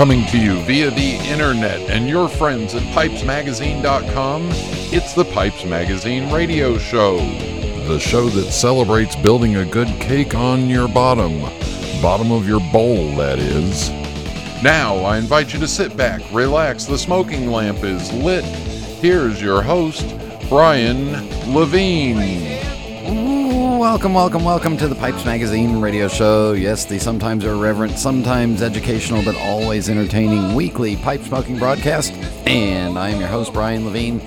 Coming to you via the internet and your friends at pipesmagazine.com, it's the Pipes Magazine radio show. The show that celebrates building a good cake on your bottom. Bottom of your bowl, that is. Now, I invite you to sit back, relax, the smoking lamp is lit. Here's your host, Brian Levine. Welcome, welcome, welcome to the Pipes Magazine radio show. Yes, the sometimes irreverent, sometimes educational, but always entertaining weekly pipe smoking broadcast. And I am your host, Brian Levine,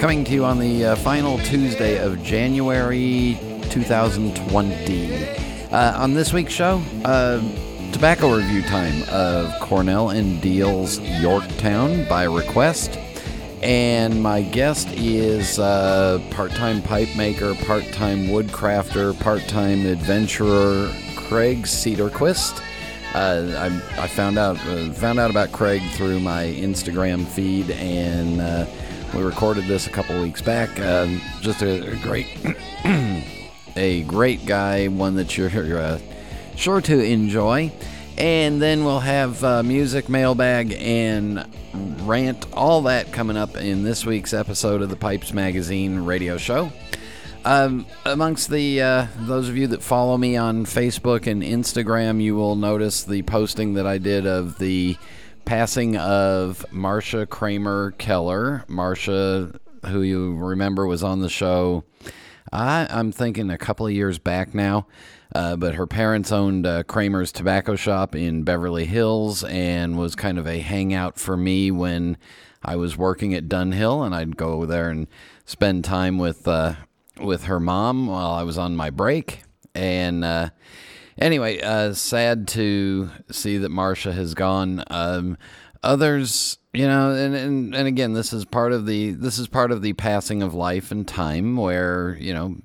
coming to you on the uh, final Tuesday of January 2020. Uh, on this week's show, uh, tobacco review time of Cornell and Diehl's Yorktown by request. And my guest is uh, part-time pipe maker, part-time woodcrafter, part-time adventurer Kraig Sederquist. Uh, I, I, found out uh, found out about Kraig through my Instagram feed, and uh, we recorded this a couple weeks back. Uh, just a, a great, a great guy, one that you're uh, sure to enjoy. And then we'll have uh, music, mailbag, and rant, all that coming up in this week's episode of the Pipes Magazine radio show. Um, amongst the uh, those of you that follow me on Facebook and Instagram, you will notice the posting that I did of the passing of Marcia Kramer Keller. Marcia, who you remember was on the show, I, I'm thinking a couple of years back now. Uh, but her parents owned uh, Kramer's Tobacco Shop in Beverly Hills and was kind of a hangout for me when I was working at Dunhill, and I'd go there and spend time with uh, with her mom while I was on my break. And uh, anyway, uh, sad to see that Marcia has gone. Um, others, you know, and, and and again, this is part of the this is part of the passing of life and time, where you know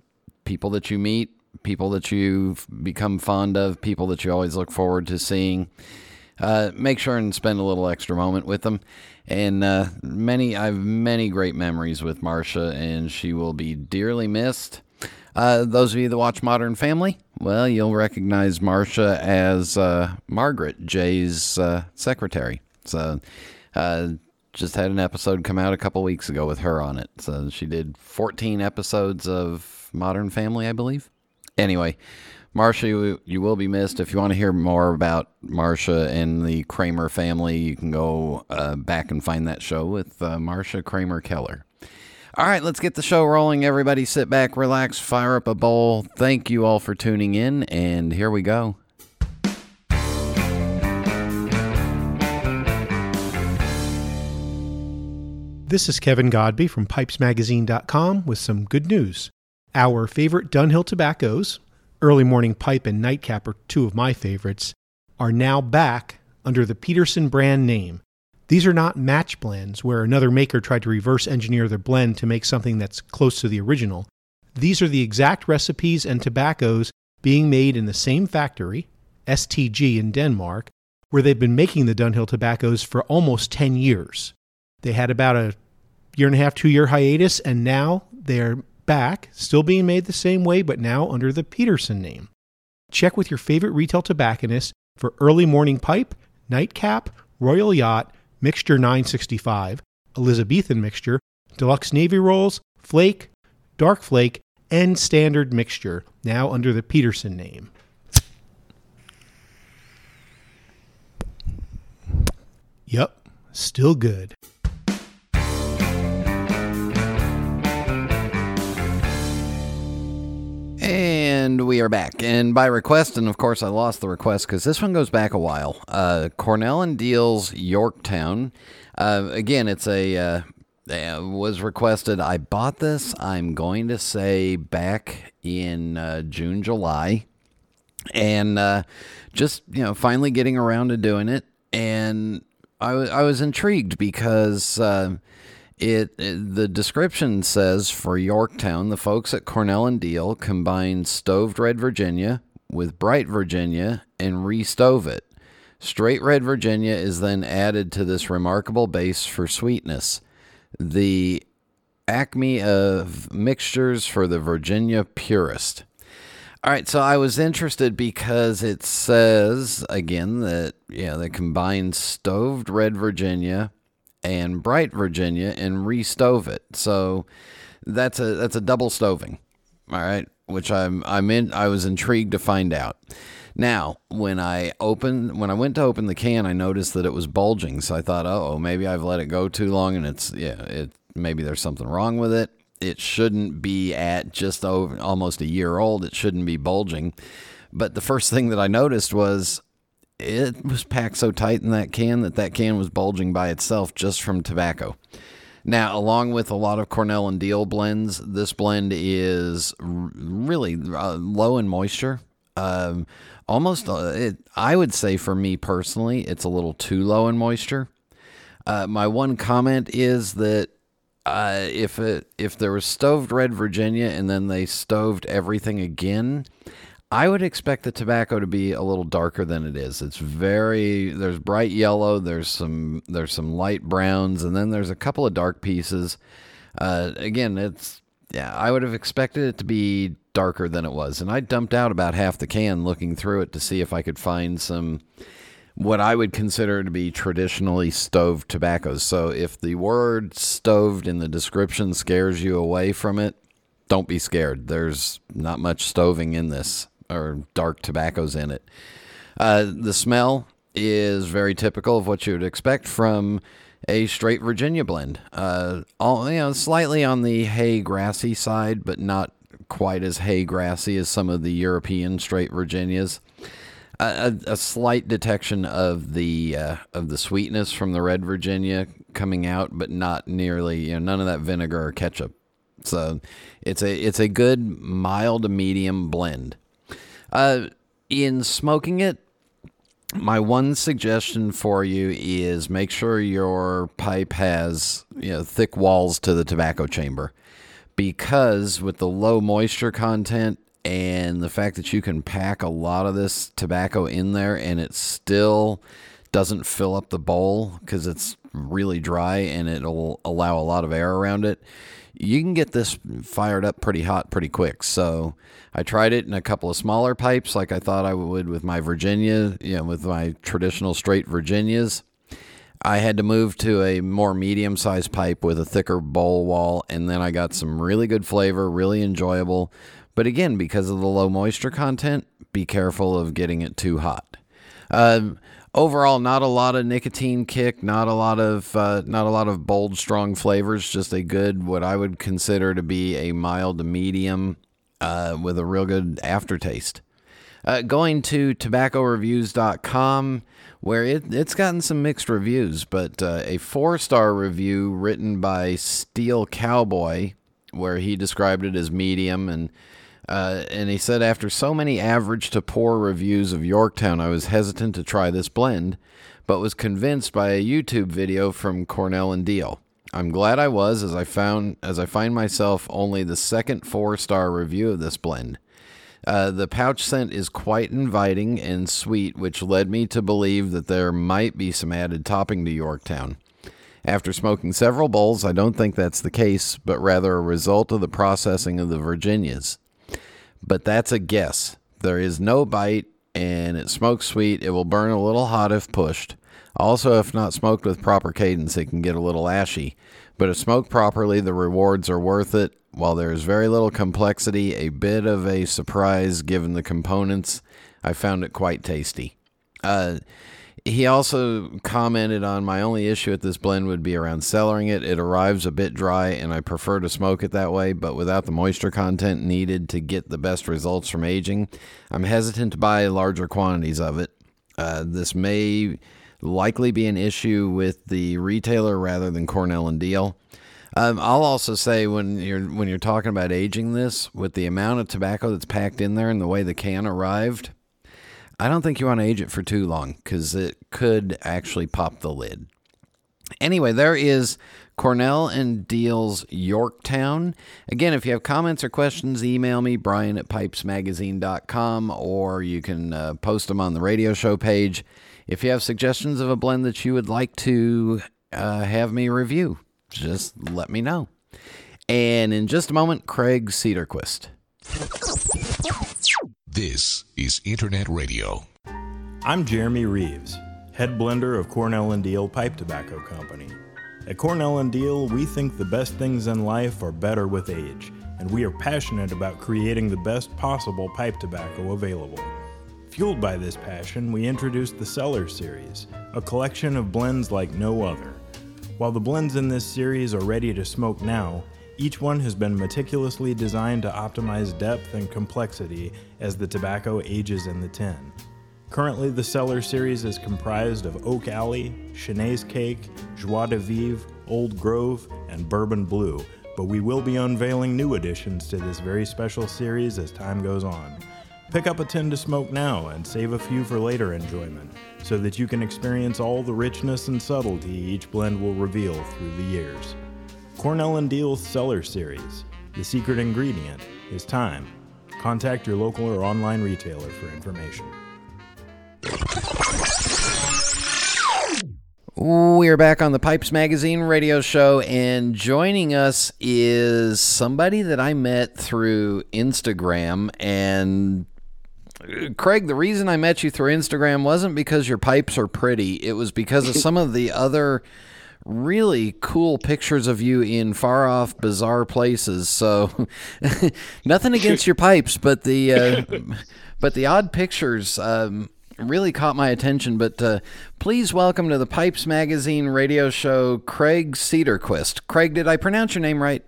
people that you meet people that you've become fond of, people that you always look forward to seeing. Uh, make sure and spend a little extra moment with them. And uh, many, I have many great memories with Marcia, and she will be dearly missed. Uh, those of you that watch Modern Family, well, you'll recognize Marcia as uh, Margaret, Jay's uh, secretary. So, uh, just had an episode come out a couple weeks ago with her on it. So she did 14 episodes of Modern Family, I believe. Anyway, Marcia, you, you will be missed. If you want to hear more about Marcia and the Kramer family, you can go uh, back and find that show with uh, Marcia Kramer Keller. All right, let's get the show rolling. Everybody sit back, relax, fire up a bowl. Thank you all for tuning in, and here we go. This is Kevin Godby from pipesmagazine.com with some good news. Our favorite Dunhill tobaccos, Early Morning Pipe and Nightcap are two of my favorites, are now back under the Peterson brand name. These are not match blends where another maker tried to reverse engineer their blend to make something that's close to the original. These are the exact recipes and tobaccos being made in the same factory, STG in Denmark, where they've been making the Dunhill tobaccos for almost 10 years. They had about a year and a half, two year hiatus, and now they're back, still being made the same way, but now under the Peterson name. Check with your favorite retail tobacconist for Early Morning Pipe, Nightcap, Royal Yacht, Mixture 965, Elizabethan Mixture, Deluxe Navy Rolls, Flake, Dark Flake, and Standard Mixture, now under the Peterson name. Yep, still good. And we are back. And by request, and of course I lost the request because this one goes back a while. Uh, Cornell and Diehl's Yorktown. Uh, again, it's a uh, uh was requested. I bought this. I'm going to say back in uh, June, July, and uh, just you know finally getting around to doing it. And I, w- I was intrigued because it, it, the description says for Yorktown, the folks at Cornell and Diehl combined stoved red Virginia with bright Virginia and restove it. Straight red Virginia is then added to this remarkable base for sweetness. The acme of mixtures for the Virginia purist. All right, so I was interested because it says again that yeah they combined stoved red Virginia and bright Virginia and re-stove it. So that's a that's a double stoving. All right, which I'm I'm in I was intrigued to find out. Now, when I opened when I went to open the can, I noticed that it was bulging. So I thought, "Oh, maybe I've let it go too long and it's yeah, it maybe there's something wrong with it." it shouldn't be at just over almost a year old. It shouldn't be bulging. But the first thing that I noticed was it was packed so tight in that can that that can was bulging by itself just from tobacco. Now, along with a lot of Cornell and Diehl blends, this blend is really uh, low in moisture. Um, almost, uh, it, I would say for me personally, it's a little too low in moisture. Uh, my one comment is that uh, if it if there was stoved red Virginia and then they stoved everything again, I would expect the tobacco to be a little darker than it is. It's very there's bright yellow, there's some there's some light browns, and then there's a couple of dark pieces. Uh, again, it's yeah, I would have expected it to be darker than it was, and I dumped out about half the can looking through it to see if I could find some what I would consider to be traditionally stoved tobaccos. So if the word stoved in the description scares you away from it, don't be scared. There's not much stoving in this or dark tobaccos in it. Uh, the smell is very typical of what you would expect from a straight Virginia blend. Uh, all you know, slightly on the hay grassy side, but not quite as hay grassy as some of the European straight Virginias a, a, slight detection of the uh, of the sweetness from the red Virginia coming out, but not nearly you know none of that vinegar or ketchup. So it's a it's a good mild to medium blend. Uh, in smoking it, my one suggestion for you is make sure your pipe has you know thick walls to the tobacco chamber. Because with the low moisture content and the fact that you can pack a lot of this tobacco in there and it still doesn't fill up the bowl because it's really dry and it'll allow a lot of air around it. You can get this fired up pretty hot pretty quick. So I tried it in a couple of smaller pipes like I thought I would with my Virginia, you know, with my traditional straight Virginias. I had to move to a more medium sized pipe with a thicker bowl wall, and then I got some really good flavor, really enjoyable. But again, because of the low moisture content, be careful of getting it too hot. Uh, overall, not a lot of nicotine kick, not a lot of uh, not a lot of bold, strong flavors. Just a good, what I would consider to be a mild to medium, uh, with a real good aftertaste. Uh, going to tobaccoreviews.com, where it, it's gotten some mixed reviews, but uh, a four star review written by Steel Cowboy, where he described it as medium and uh, and he said, after so many average to poor reviews of Yorktown, I was hesitant to try this blend, but was convinced by a YouTube video from Cornell and Diehl. I'm glad I was, as I found as I find myself only the second four star review of this blend. Uh, the pouch scent is quite inviting and sweet, which led me to believe that there might be some added topping to Yorktown. After smoking several bowls, I don't think that's the case, but rather a result of the processing of the Virginias but that's a guess. There is no bite and it smokes sweet. It will burn a little hot if pushed. Also, if not smoked with proper cadence, it can get a little ashy. But if smoked properly, the rewards are worth it. While there is very little complexity, a bit of a surprise given the components, I found it quite tasty. Uh, he also commented on my only issue with this blend would be around cellaring it. It arrives a bit dry, and I prefer to smoke it that way, but without the moisture content needed to get the best results from aging, I'm hesitant to buy larger quantities of it. Uh, this may likely be an issue with the retailer rather than Cornell and Diehl. Um, I'll also say when you're when you're talking about aging this, with the amount of tobacco that's packed in there and the way the can arrived, I don't think you want to age it for too long because it could actually pop the lid. Anyway, there is Cornell and Diehl's Yorktown. Again, if you have comments or questions, email me, brian at pipesmagazine.com, or you can uh, post them on the radio show page. If you have suggestions of a blend that you would like to uh, have me review, just let me know. And in just a moment, Kraig Sederquist. This is Internet Radio. I'm Jeremy Reeves, head blender of Cornell and Diehl Pipe Tobacco Company. At Cornell and Diehl, we think the best things in life are better with age, and we are passionate about creating the best possible pipe tobacco available. Fueled by this passion, we introduced the Cellar Series, a collection of blends like no other. While the blends in this series are ready to smoke now, each one has been meticulously designed to optimize depth and complexity as the tobacco ages in the tin. Currently, the Cellar series is comprised of Oak Alley, Cheneys Cake, Joie de Vivre, Old Grove, and Bourbon Blue, but we will be unveiling new additions to this very special series as time goes on. Pick up a tin to smoke now and save a few for later enjoyment, so that you can experience all the richness and subtlety each blend will reveal through the years. Cornell and Diehl's Cellar Series. The secret ingredient is time. Contact your local or online retailer for information. We are back on the Pipes Magazine radio show, and joining us is somebody that I met through Instagram. And uh, Kraig, the reason I met you through Instagram wasn't because your pipes are pretty, it was because of some of the other really cool pictures of you in far off, bizarre places. So, nothing against your pipes, but the uh, but the odd pictures. Um, really caught my attention. But uh, please welcome to the Pipes Magazine radio show, Kraig Sederquist. Kraig, did I pronounce your name right?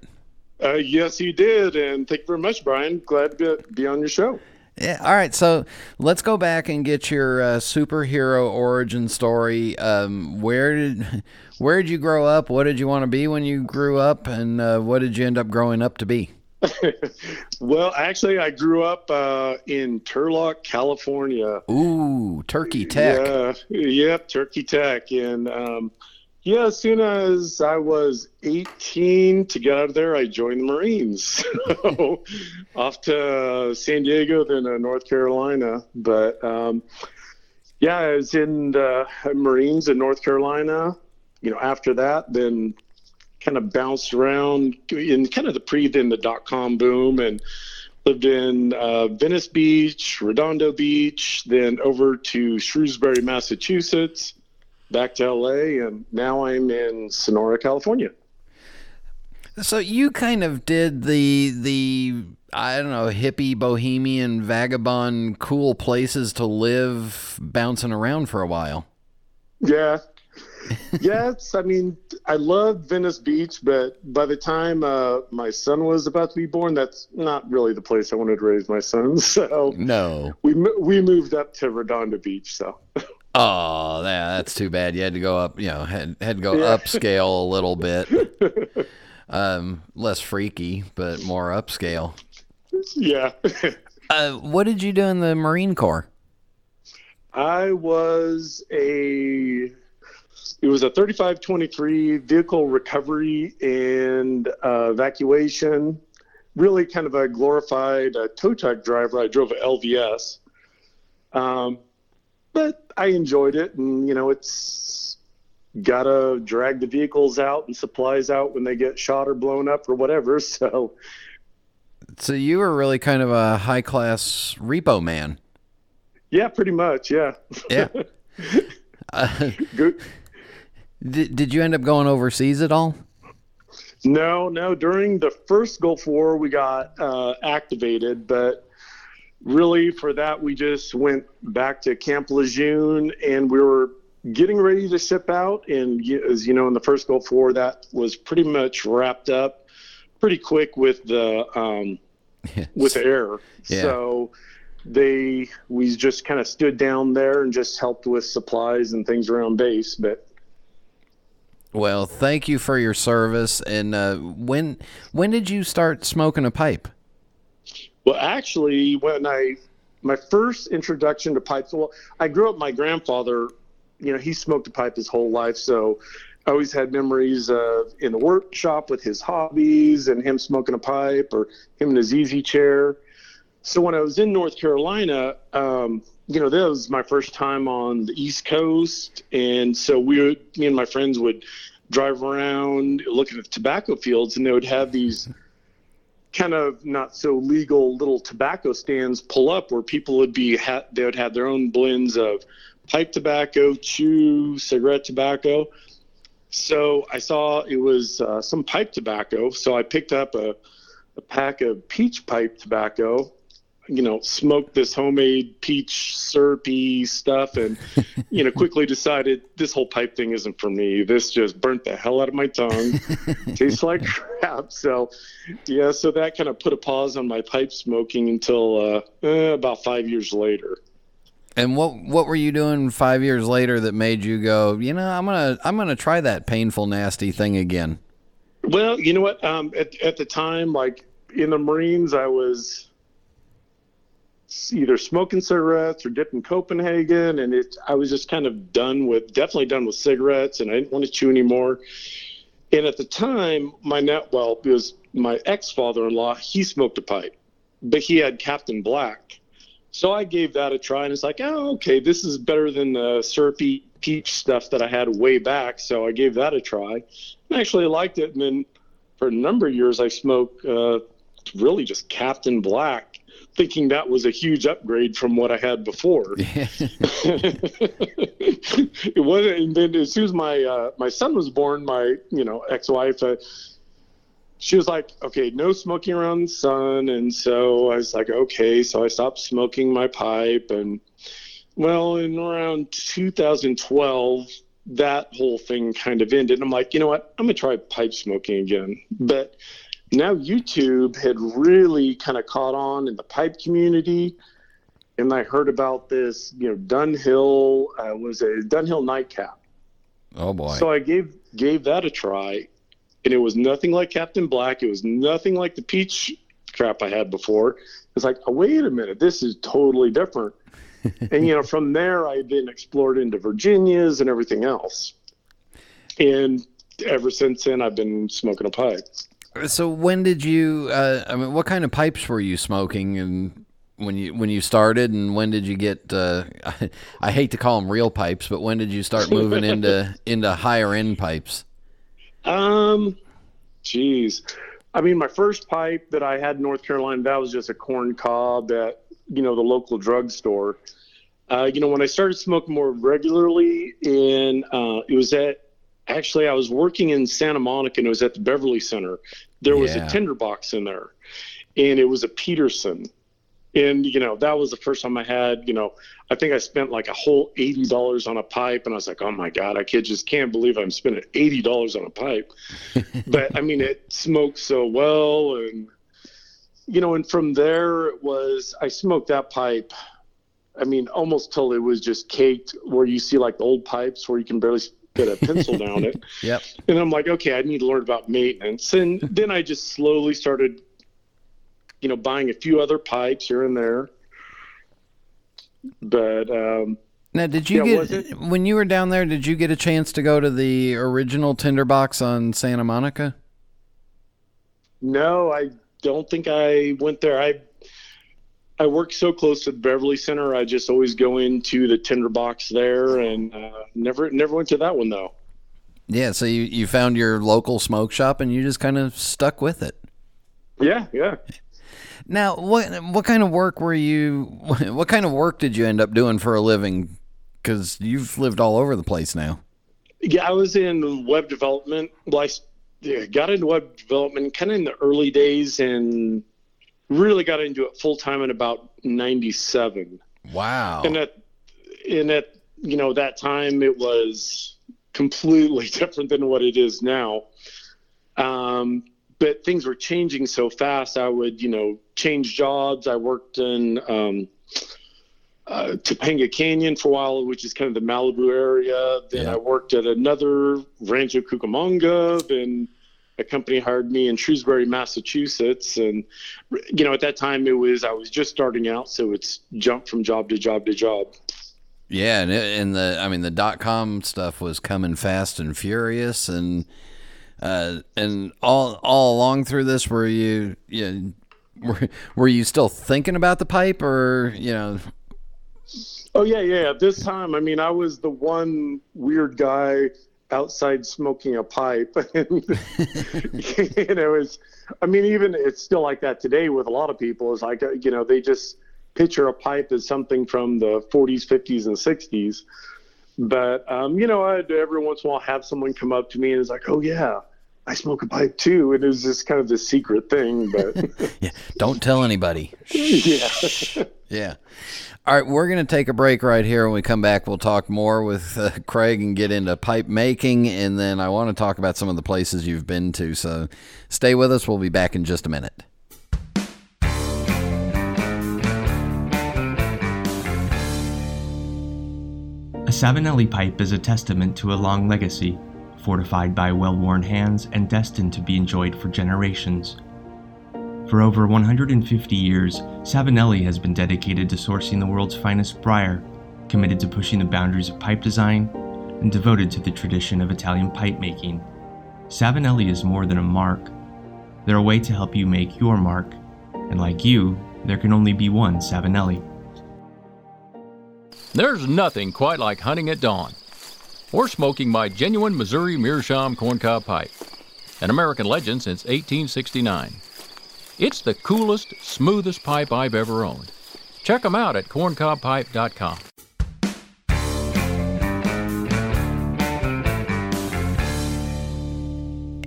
Uh, yes, you did, and thank you very much, Brian. Glad to be on your show. Yeah. All right. So let's go back and get your uh, superhero origin story. Um, where did where did you grow up? What did you want to be when you grew up, and uh, what did you end up growing up to be? well, actually, I grew up uh, in Turlock, California. Ooh, Turkey Tech. Yeah, yep, Turkey Tech, and um, yeah, as soon as I was 18 to get out of there, I joined the Marines. so, off to San Diego, then North Carolina. But um, yeah, I was in the Marines in North Carolina. You know, after that, then kind of bounced around in kind of the pre then the dot com boom and lived in uh, Venice Beach, Redondo Beach, then over to Shrewsbury, Massachusetts, back to LA, and now I'm in Sonora, California. So you kind of did the the I don't know hippie bohemian vagabond cool places to live bouncing around for a while. Yeah, yes, I mean, I love Venice Beach, but by the time uh, my son was about to be born, that's not really the place I wanted to raise my son. So no, we we moved up to Redondo Beach. So. Oh, yeah, that's too bad. You had to go up, you know, had had to go yeah. upscale a little bit. Um, less freaky, but more upscale. Yeah. uh, what did you do in the Marine Corps? I was a it was a 3523 vehicle recovery and uh, evacuation. Really, kind of a glorified uh, tow truck driver. I drove an LVS, um, but I enjoyed it, and you know, it's gotta drag the vehicles out and supplies out when they get shot or blown up or whatever. So, so you were really kind of a high class repo man. Yeah, pretty much. Yeah. Yeah. Uh, Good did, did you end up going overseas at all? No, no. During the first Gulf War, we got uh, activated, but really for that, we just went back to Camp Lejeune and we were getting ready to ship out. And as you know, in the first Gulf War, that was pretty much wrapped up pretty quick with the um, with the air. Yeah. So they we just kind of stood down there and just helped with supplies and things around base, but well, thank you for your service. And uh, when when did you start smoking a pipe? Well, actually, when I my first introduction to pipes. Well, I grew up. My grandfather, you know, he smoked a pipe his whole life, so I always had memories of in the workshop with his hobbies and him smoking a pipe or him in his easy chair. So when I was in North Carolina, um, you know, that was my first time on the East Coast, and so we, me and my friends would drive around looking at tobacco fields, and they would have these kind of not so legal little tobacco stands pull up where people would be ha- they would have their own blends of pipe tobacco, chew, cigarette tobacco. So I saw it was uh, some pipe tobacco. So I picked up a, a pack of peach pipe tobacco you know, smoked this homemade peach syrupy stuff and, you know, quickly decided this whole pipe thing isn't for me. This just burnt the hell out of my tongue. Tastes like crap. So, yeah, so that kind of put a pause on my pipe smoking until uh, eh, about five years later. And what what were you doing five years later that made you go, you know, I'm gonna I'm gonna try that painful, nasty thing again? Well, you know what? Um, at at the time, like in the Marines, I was either smoking cigarettes or dipping Copenhagen, and it I was just kind of done with definitely done with cigarettes, and I didn't want to chew anymore. And at the time, my net well, it was my ex father-in-law. He smoked a pipe, but he had Captain Black, so I gave that a try, and it's like, oh, okay, this is better than the syrupy peach stuff that I had way back. So I gave that a try, and actually liked it. And then for a number of years, I smoked uh, really just Captain Black thinking that was a huge upgrade from what I had before. it wasn't. And then as soon as my uh, my son was born, my you know ex-wife. Uh, she was like, okay, no smoking around the son. And so I was like, okay. So I stopped smoking my pipe. And well, in around 2012, that whole thing kind of ended. I'm like, you know what? I'm going to try pipe smoking again. But now YouTube had really kind of caught on in the pipe community. And I heard about this, you know, Dunhill uh, was a Dunhill nightcap. Oh boy! So I gave gave that a try, and it was nothing like Captain Black. It was nothing like the peach crap I had before. It's like, oh, wait a minute, this is totally different. and you know, from there I then explored into Virginias and everything else. And ever since then, I've been smoking a pipe. So when did you? Uh, I mean, what kind of pipes were you smoking, and when you when you started, and when did you get? Uh, I, I hate to call them real pipes, but when did you start moving into into higher end pipes? Um, geez, I mean, my first pipe that I had in North Carolina that was just a corn cob at you know the local drugstore. Uh, you know, when I started smoking more regularly, and uh, it was at actually I was working in Santa Monica and it was at the Beverly Center. There was yeah. a tinderbox in there and it was a Peterson. And you know, that was the first time I had, you know, I think I spent like a whole eighty dollars on a pipe and I was like, Oh my God, I kid just can't believe I'm spending eighty dollars on a pipe. but I mean it smoked so well and you know, and from there it was I smoked that pipe I mean, almost till it was just caked, where you see like the old pipes where you can barely get a pencil down it. Yep. And I'm like, okay, I need to learn about maintenance. And then I just slowly started, you know, buying a few other pipes here and there. But um, now, did you yeah, get when you were down there? Did you get a chance to go to the original tinderbox on Santa Monica? No, I don't think I went there. I I work so close to the Beverly Center. I just always go into the tinderbox there, and uh, never never went to that one though. Yeah, so you you found your local smoke shop, and you just kind of stuck with it. Yeah, yeah. Now, what what kind of work were you? What kind of work did you end up doing for a living? Because you've lived all over the place now. Yeah, I was in web development. Well, I got into web development kind of in the early days, and really got into it full time in about 97 wow and at and at you know that time it was completely different than what it is now um, but things were changing so fast i would you know change jobs i worked in um, uh, Topanga Canyon for a while, which is kind of the Malibu area. Then yeah. I worked at another Rancho Cucamonga. Then a company hired me in Shrewsbury, Massachusetts, and you know at that time it was I was just starting out, so it's jumped from job to job to job. Yeah, and, it, and the I mean the dot com stuff was coming fast and furious, and uh, and all all along through this, were you you were, were you still thinking about the pipe, or you know? Oh yeah, yeah. This time, I mean, I was the one weird guy outside smoking a pipe. and, you know, it's, I mean, even it's still like that today with a lot of people. Is like, uh, you know, they just picture a pipe as something from the 40s, 50s, and 60s. But, um, you know, I'd every once in a while have someone come up to me and is like, oh, yeah. I smoke a pipe too, and it was just kind of this secret thing. But yeah, don't tell anybody. yeah, yeah. All right, we're going to take a break right here. When we come back, we'll talk more with uh, Kraig and get into pipe making, and then I want to talk about some of the places you've been to. So stay with us. We'll be back in just a minute. A Savinelli pipe is a testament to a long legacy, fortified by well worn hands and destined to be enjoyed for generations. For over 150 years, Savinelli has been dedicated to sourcing the world's finest briar, committed to pushing the boundaries of pipe design, and devoted to the tradition of Italian pipe making. Savinelli is more than a mark. They're a way to help you make your mark, and like you, there can only be one Savinelli. There's nothing quite like hunting at dawn or smoking my genuine Missouri Meerschaum corncob pipe, an American legend since 1869. It's the coolest, smoothest pipe I've ever owned. Check them out at corncobpipe.com.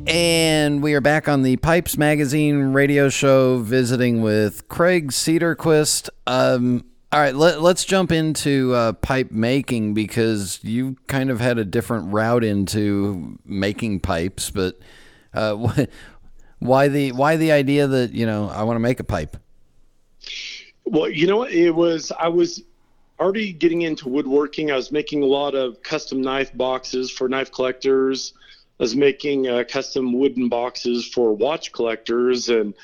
And we are back on the Pipes Magazine radio show visiting with Kraig Sederquist. Um, all right, let, us jump into uh, pipe making because you kind of had a different route into making pipes. But uh, why the why the idea that you know I want to make a pipe? Well, you know, it was I was already getting into woodworking. I was making a lot of custom knife boxes for knife collectors. I was making uh, custom wooden boxes for watch collectors, and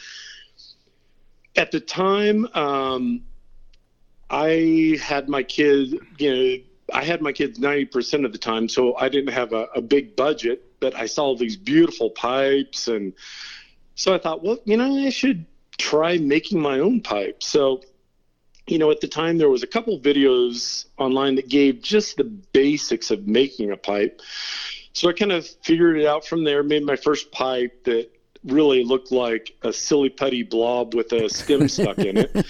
at the time. Um, I had my kid, you know, I had my kids 90% of the time, so I didn't have a, a big budget, but I saw these beautiful pipes. And so I thought, well, you know, I should try making my own pipe. So, you know, at the time there was a couple videos online that gave just the basics of making a pipe. So I kind of figured it out from there, made my first pipe that really looked like a silly putty blob with a stem stuck in it.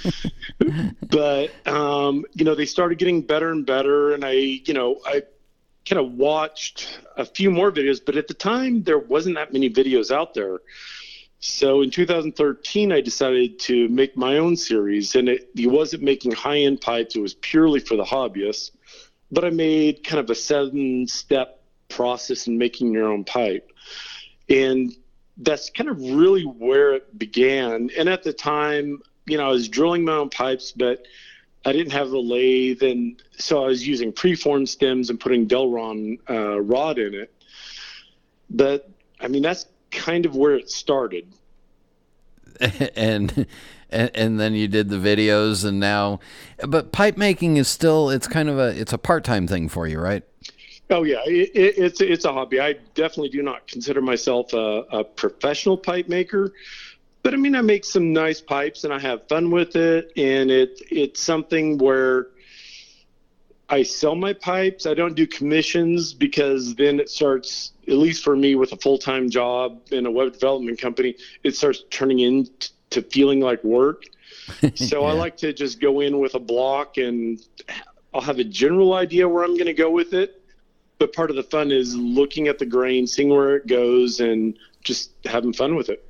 but um, you know, they started getting better and better, and I, you know, I kind of watched a few more videos, but at the time there wasn't that many videos out there. So in 2013, I decided to make my own series, and it, it wasn't making high-end pipes; it was purely for the hobbyists. But I made kind of a seven-step process in making your own pipe, and that's kind of really where it began. And at the time, you know, I was drilling my own pipes, but I didn't have a lathe, and so I was using preformed stems and putting Delrin uh, rod in it. But I mean, that's kind of where it started. and, and and then you did the videos, and now, but pipe making is still it's kind of a it's a part time thing for you, right? Oh yeah, it, it, it's it's a hobby. I definitely do not consider myself a, a, professional pipe maker, but I mean I make some nice pipes and I have fun with it, and it it's something where I sell my pipes. I don't do commissions because then it starts, at least for me, with a full time job in a web development company, it starts turning into feeling like work. So yeah. I like to just go in with a block and I'll have a general idea where I'm going to go with it but part of the fun is looking at the grain, seeing where it goes, and just having fun with it.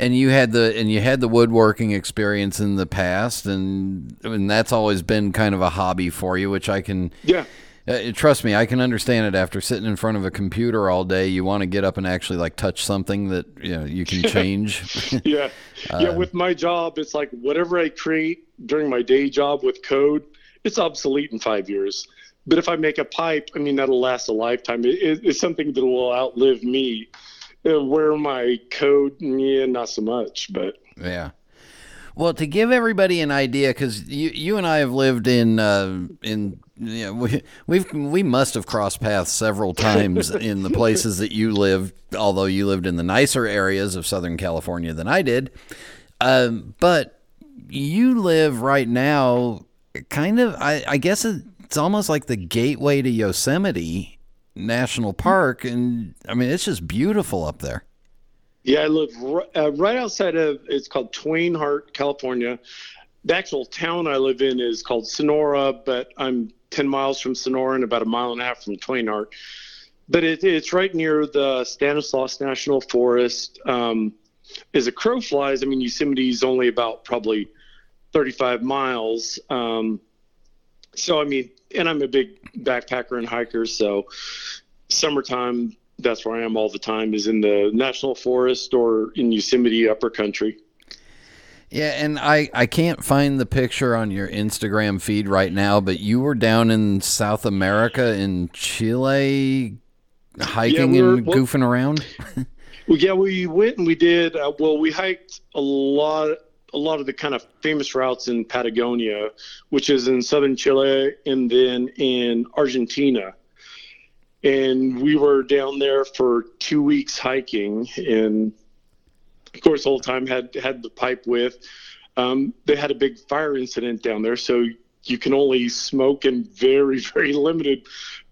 And you had the and you had the woodworking experience in the past, and and that's always been kind of a hobby for you, which I can yeah. Uh, trust me, I can understand it. After sitting in front of a computer all day, you want to get up and actually like touch something that you know you can change. yeah, uh, yeah. With my job, it's like whatever I create during my day job with code, it's obsolete in five years. But if I make a pipe, I mean, that'll last a lifetime. It, it's something that will outlive me. Uh, where my code, yeah, not so much, but yeah. Well, to give everybody an idea, because you you and I have lived in uh, in yeah we we've we must have crossed paths several times in the places that you lived, although you lived in the nicer areas of Southern California than I did. Um, but you live right now, kind of. I, I guess it's almost like the gateway to Yosemite National Park, and I mean it's just beautiful up there. Yeah, I live r- uh, right outside of. It's called Twain Harte, California. The actual town I live in is called Sonora, but I'm 10 miles from Sonora and about a mile and a half from Twain Harte. But it, it's right near the Stanislaus National Forest. Um, as a crow flies, I mean, Yosemite is only about probably 35 miles. Um, so, I mean, and I'm a big backpacker and hiker. So, summertime, that's where I am all the time, is in the national forest or in Yosemite upper country. Yeah, and I, I can't find the picture on your Instagram feed right now, but you were down in South America in Chile hiking Yeah, we're- and well- goofing around. Well, yeah, we went and we did. Uh, well, we hiked a lot, a lot of the kind of famous routes in Patagonia, which is in southern Chile, and then in Argentina. And we were down there for two weeks hiking, and of course, the whole time had had the pipe with. Um, they had a big fire incident down there, so you can only smoke in very, very limited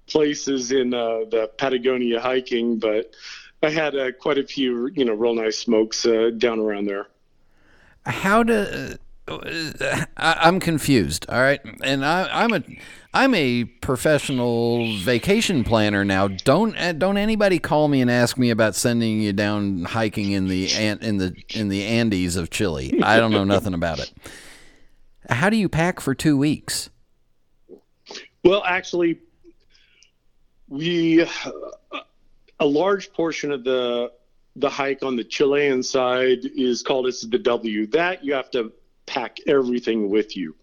places in uh, the Patagonia hiking, but I had uh, quite a few, you know, real nice smokes uh, down around there. How do I, I'm confused. All right, and I, I'm a I'm a professional vacation planner now. Don't uh, don't anybody call me and ask me about sending you down hiking in the in the in the Andes of Chile. I don't know nothing about it. How do you pack for two weeks? Well, actually, we a large portion of the the hike on the Chilean side is called it's the W. That you have to pack everything with you.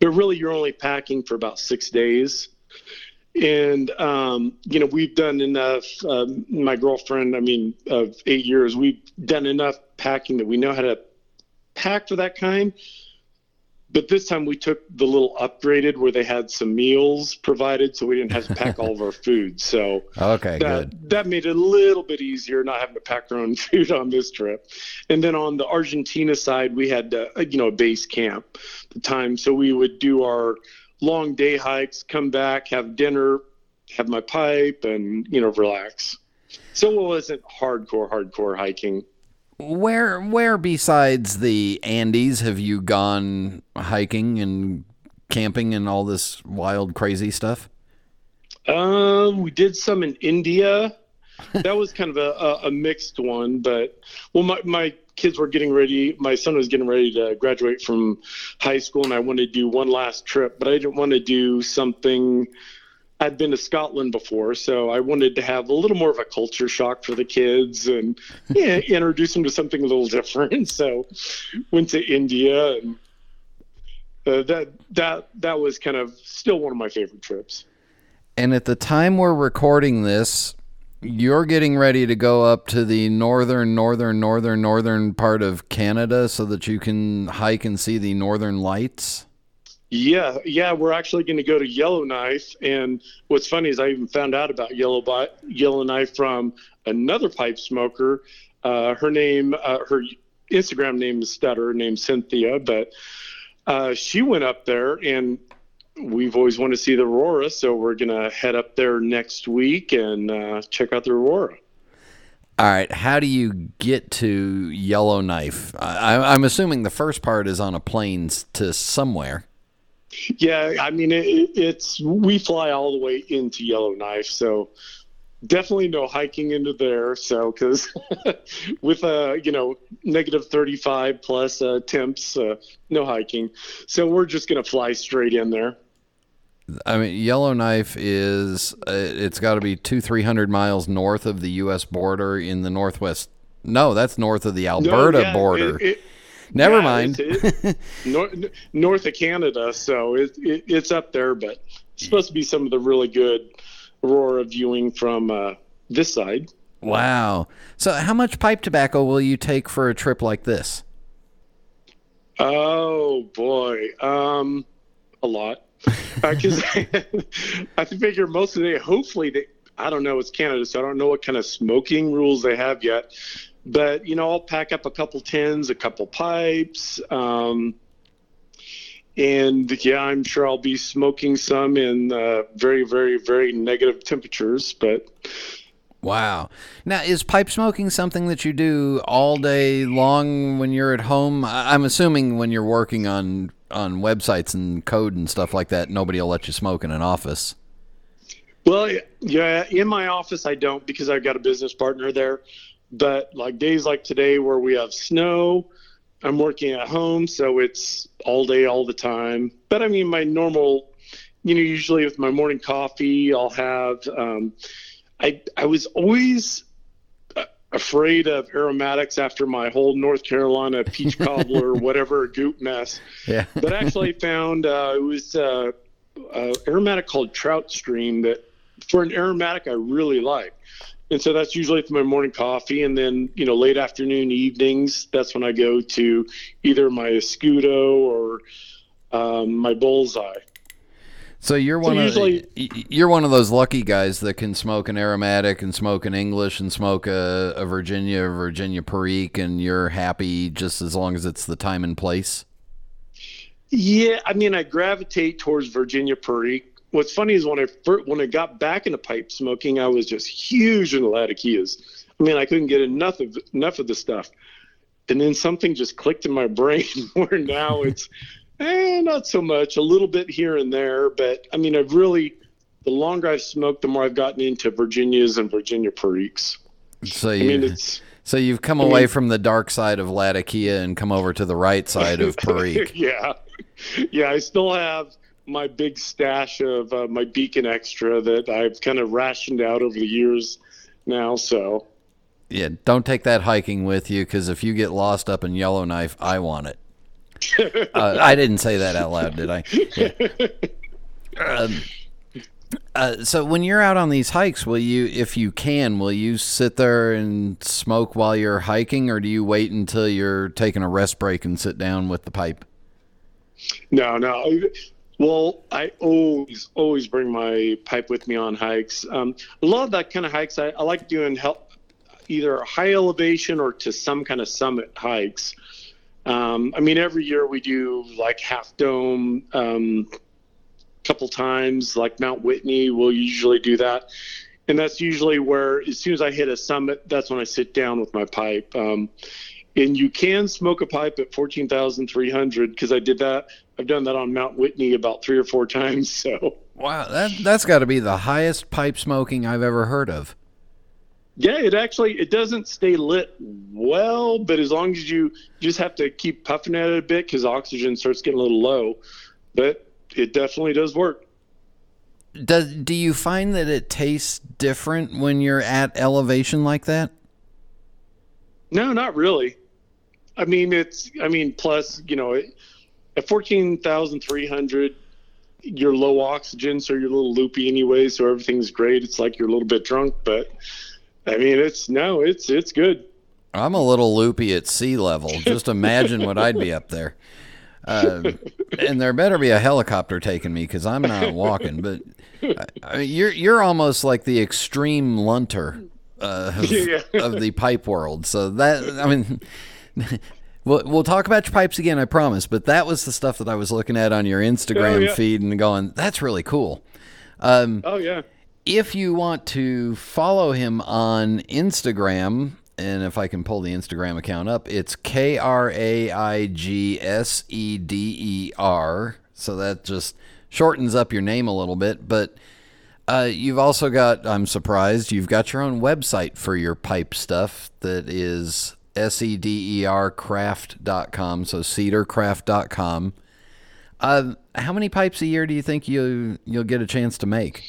But really, you're only packing for about six days. And um, you know, we've done enough. Um, my girlfriend, I mean, of eight years, we've done enough packing that we know how to pack for that kind. But this time we took the little upgraded where they had some meals provided, so we didn't have to pack all of our food. So Okay, that good. that made it a little bit easier not having to pack our own food on this trip. And then on the Argentina side, we had uh, you know a base camp at the time, so we would do our long day hikes, come back, have dinner, have my pipe, and you know relax. So it wasn't hardcore, hardcore hiking. Where where besides the Andes have you gone hiking and camping and all this wild crazy stuff? Uh, we did some in India. That was kind of a, a, a mixed one, but well, my, my kids were getting ready. My son was getting ready to graduate from high school, and I wanted to do one last trip, but I didn't want to do something. I'd been to Scotland before, so I wanted to have a little more of a culture shock for the kids and yeah, introduce them to something a little different. So, went to India, and uh, that that that was kind of still one of my favorite trips. And at the time we're recording this, you're getting ready to go up to the northern, northern, northern, northern part of Canada so that you can hike and see the northern lights. Yeah, yeah, we're actually going to go to Yellowknife, and what's funny is I even found out about Yellow Yellowknife from another pipe smoker. Uh, her name, uh, her Instagram name is Stutter, named Cynthia, but uh, she went up there, and we've always wanted to see the aurora, so we're going to head up there next week and uh, check out the aurora. All right, how do you get to Yellowknife? I, I'm assuming the first part is on a plane to somewhere. Yeah, I mean it, it's we fly all the way into Yellowknife, so definitely no hiking into there. So because with uh you know negative thirty five plus uh, temps, uh, no hiking. So we're just gonna fly straight in there. I mean, Yellowknife is uh, it's got to be two three hundred miles north of the U.S. border in the northwest. No, that's north of the No, Alberta yeah, border. it- it- Never yeah, mind. it's- it- nor- north of Canada, so it, it, it's up there, but it's supposed to be some of the really good aurora viewing from uh, this side. wow. So, how much pipe tobacco will you take for a trip like this? Oh boy, um, a lot. Because I figure most of the hopefully they I don't know it's Canada, so I don't know what kind of smoking rules they have yet. But you know, I'll pack up a couple tins, a couple pipes, um, and yeah, I'm sure I'll be smoking some in uh, very, very, very negative temperatures. But Wow. Now, is pipe smoking something that you do all day long when you're at home? I'm assuming when you're working on on websites and code and stuff like that, nobody will let you smoke in an office. Well, yeah, in my office I don't because I've got a business partner there. But like days like today where we have snow, I'm working at home, so it's all day, all the time. But I mean, my normal, you know, usually with my morning coffee, I'll have. Um, I I was always uh, afraid of aromatics after my whole North Carolina peach cobbler, whatever goop mess. Yeah. But I actually found uh, it was uh, uh, aromatic called Trout Stream that for an aromatic I really like. And so that's usually for my morning coffee. And then, you know, late afternoon, evenings, that's when I go to either my Escudo or um, my Bullseye. So you're one usually- of you're one of those lucky guys that can smoke an aromatic and smoke an English and smoke a, a Virginia Virginia Perique, and you're happy just as long as it's the time and place. Yeah, I mean, I gravitate towards Virginia Perique. What's funny is when I first, when I got back into pipe smoking, I was just huge into Latakias. I mean, I couldn't get enough of enough of the stuff, and then something just clicked in my brain where now it's, eh, not so much, a little bit here and there, but I mean, I've really, the longer I've smoked, the more I've gotten into Virginias and Virginia Periques. So I you mean, it's so you've come I away mean- from the dark side of Latakia and come over to the right side of Perique. yeah, yeah. I still have my big stash of uh, my Beacon Extra that I've kind of rationed out over the years now. So Yeah, don't take that hiking with you because if you get lost up in Yellowknife, I want it. uh, I didn't say that out loud, did I? Yeah. Um, uh, so when you're out on these hikes, will you, if you can, will you sit there and smoke while you're hiking, or do you wait until you're taking a rest break and sit down with the pipe? no, no. Well, I always, always bring my pipe with me on hikes. Um, a lot of that kind of hikes, I, I like doing help, either high elevation or to some kind of summit hikes. Um, I mean, every year we do like Half Dome, um, couple times, like Mount Whitney. We'll usually do that, and that's usually where, as soon as I hit a summit, that's when I sit down with my pipe. Um, and you can smoke a pipe at fourteen thousand three hundred because I did that. I've done that on Mount Whitney about three or four times. So Wow, that that's got to be the highest pipe smoking I've ever heard of. yeah, it actually it doesn't stay lit well, but as long as you, just have to keep puffing at it a bit because oxygen starts getting a little low. But it definitely does work. Does do you find that it tastes different when you're at elevation like that? No, not really. I mean, it's. I mean, plus, you know, it, at fourteen thousand three hundred, you're low oxygen, so you're a little loopy anyway. So everything's great. It's like you're a little bit drunk, but I mean, it's no, it's it's good. I'm a little loopy at sea level. Just imagine what I'd be up there. Uh, and there better be a helicopter taking me because I'm not walking. But I, I mean, you're you're almost like the extreme lunter uh, of, Yeah. of the pipe world. So that I mean, we'll we'll talk about your pipes again, I promise. But that was the stuff that I was looking at on your Instagram Oh, yeah. feed and going, that's really cool. Um, Oh yeah. if you want to follow him on Instagram, and if I can pull the Instagram account up, it's K R A I G S E D E R. So that just shortens up your name a little bit. But uh, you've also got, I'm surprised, you've got your own website for your pipe stuff that is S E D E R craft.com. So sedercraft.com. Uh, how many pipes a year do you think you you'll get a chance to make?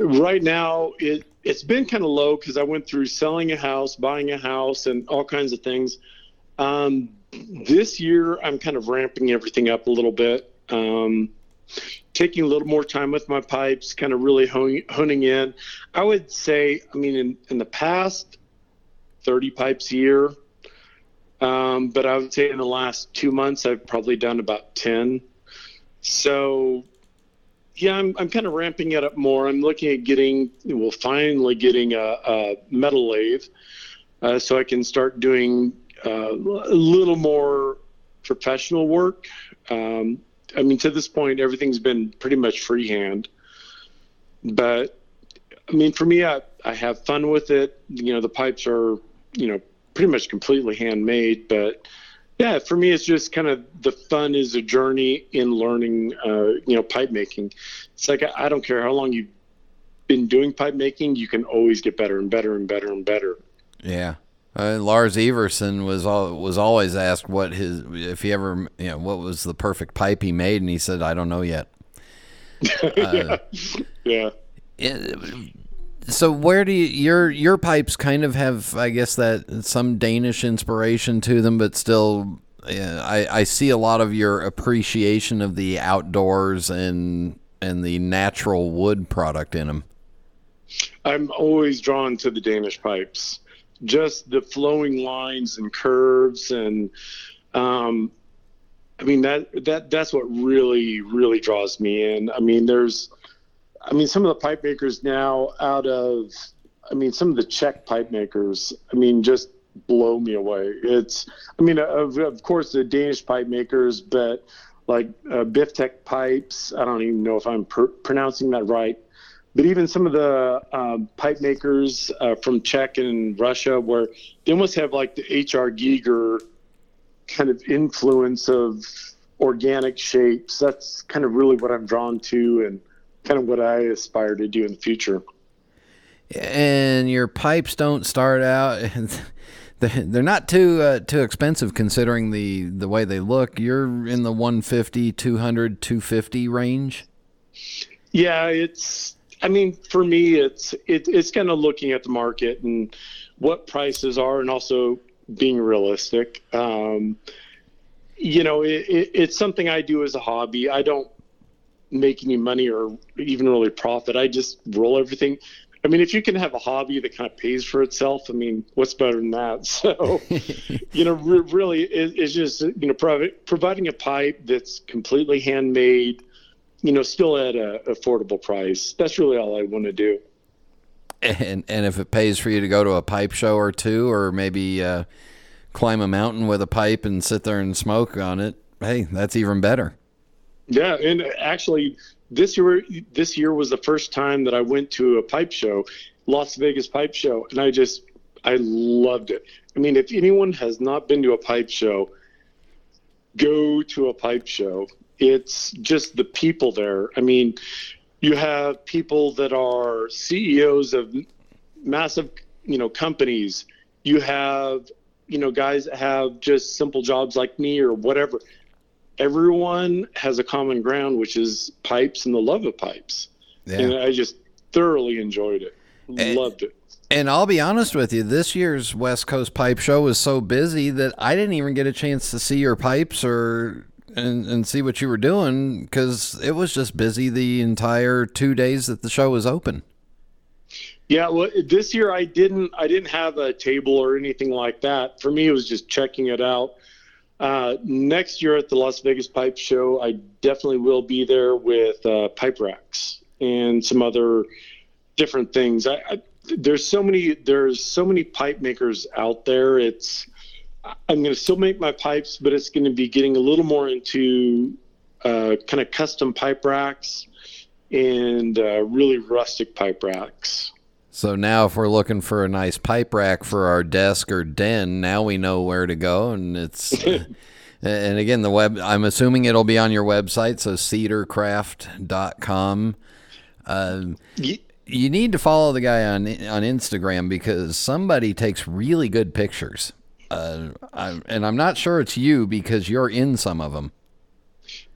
right now it it's been kind of low because I went through selling a house, buying a house, and all kinds of things. Um, this year, I'm kind of ramping everything up a little bit, um, taking a little more time with my pipes, kind of really honing, honing in. I would say, I mean, in, in the past, 30 pipes a year. Um, but I would say in the last two months, I've probably done about 10. So yeah, I'm, I'm kind of ramping it up more. I'm looking at getting, well, finally getting a, a metal lathe uh, so I can start doing uh, a little more professional work. Um, I mean, to this point, everything's been pretty much freehand. But I mean, for me, I, I have fun with it. You know, the pipes are, you know, pretty much completely handmade. But yeah, for me, it's just kind of the fun is a journey in learning, uh, you know, pipe making. It's like, I, I don't care how long you've been doing pipe making, you can always get better and better and better and better. Yeah. Uh, Lars Ivarsson was all, was always asked what his if he ever you know what was the perfect pipe he made, and he said, "I don't know yet." yeah. yeah. It, so where do you your your pipes kind of have I guess that some Danish inspiration to them, but still yeah, I I see a lot of your appreciation of the outdoors and and the natural wood product in them. I'm always drawn to the Danish pipes just the flowing lines and curves and um, I mean that that that's what really really draws me in. I mean there's I mean some of the pipe makers now out of I mean some of the Czech pipe makers I mean just blow me away. It's I mean of, of course the Danish pipe makers but like uh, Biftech pipes I don't even know if I'm pr- pronouncing that right but even some of the um, pipe makers uh, from Czech and Russia, where they almost have like the H.R. Giger kind of influence of organic shapes. That's kind of really what I'm drawn to and kind of what I aspire to do in the future. And your pipes don't start out. They're not too uh, too expensive considering the, the way they look. You're in the 150, 200, 250 range. Yeah, it's I mean, for me, it's it, it's kind of looking at the market and what prices are, and also being realistic. Um, you know, it, it, it's something I do as a hobby. I don't make any money or even really profit. I just roll everything. I mean, if you can have a hobby that kind of pays for itself, I mean, what's better than that? So, you know, re- really, it, it's just you know, prov- providing a pipe that's completely handmade you know, still at a affordable price. That's really all I want to do. And and if it pays for you to go to a pipe show or two, or maybe uh, climb a mountain with a pipe and sit there and smoke on it, hey, that's even better. Yeah, and actually, this year this year was the first time that I went to a pipe show, Las Vegas Pipe Show, and I just I loved it. I mean, if anyone has not been to a pipe show, go to a pipe show it's just the people there. I mean, you have people that are CEOs of massive, you know, companies. You have, you know, guys that have just simple jobs like me or whatever. Everyone has a common ground, which is pipes and the love of pipes. Yeah. And I just thoroughly enjoyed it. And, Loved it. And I'll be honest with you, this year's West Coast Pipe Show was so busy that I didn't even get a chance to see your pipes or and, and see what you were doing because it was just busy the entire two days that the show was open. Yeah, well, this year I didn't I didn't have a table or anything like that. For me, it was just checking it out. Uh, next year at the Las Vegas Pipe Show, I definitely will be there with uh, pipe racks and some other different things. I, I, there's so many there's so many pipe makers out there. It's I'm going to still make my pipes, but it's going to be getting a little more into uh, kind of custom pipe racks and uh, really rustic pipe racks. So now, if we're looking for a nice pipe rack for our desk or den, now we know where to go, and it's. and again, the web. I'm assuming it'll be on your website, so sedercraft.com. Uh, you need to follow the guy on on Instagram because somebody takes really good pictures uh, I, and I'm not sure it's you because you're in some of them.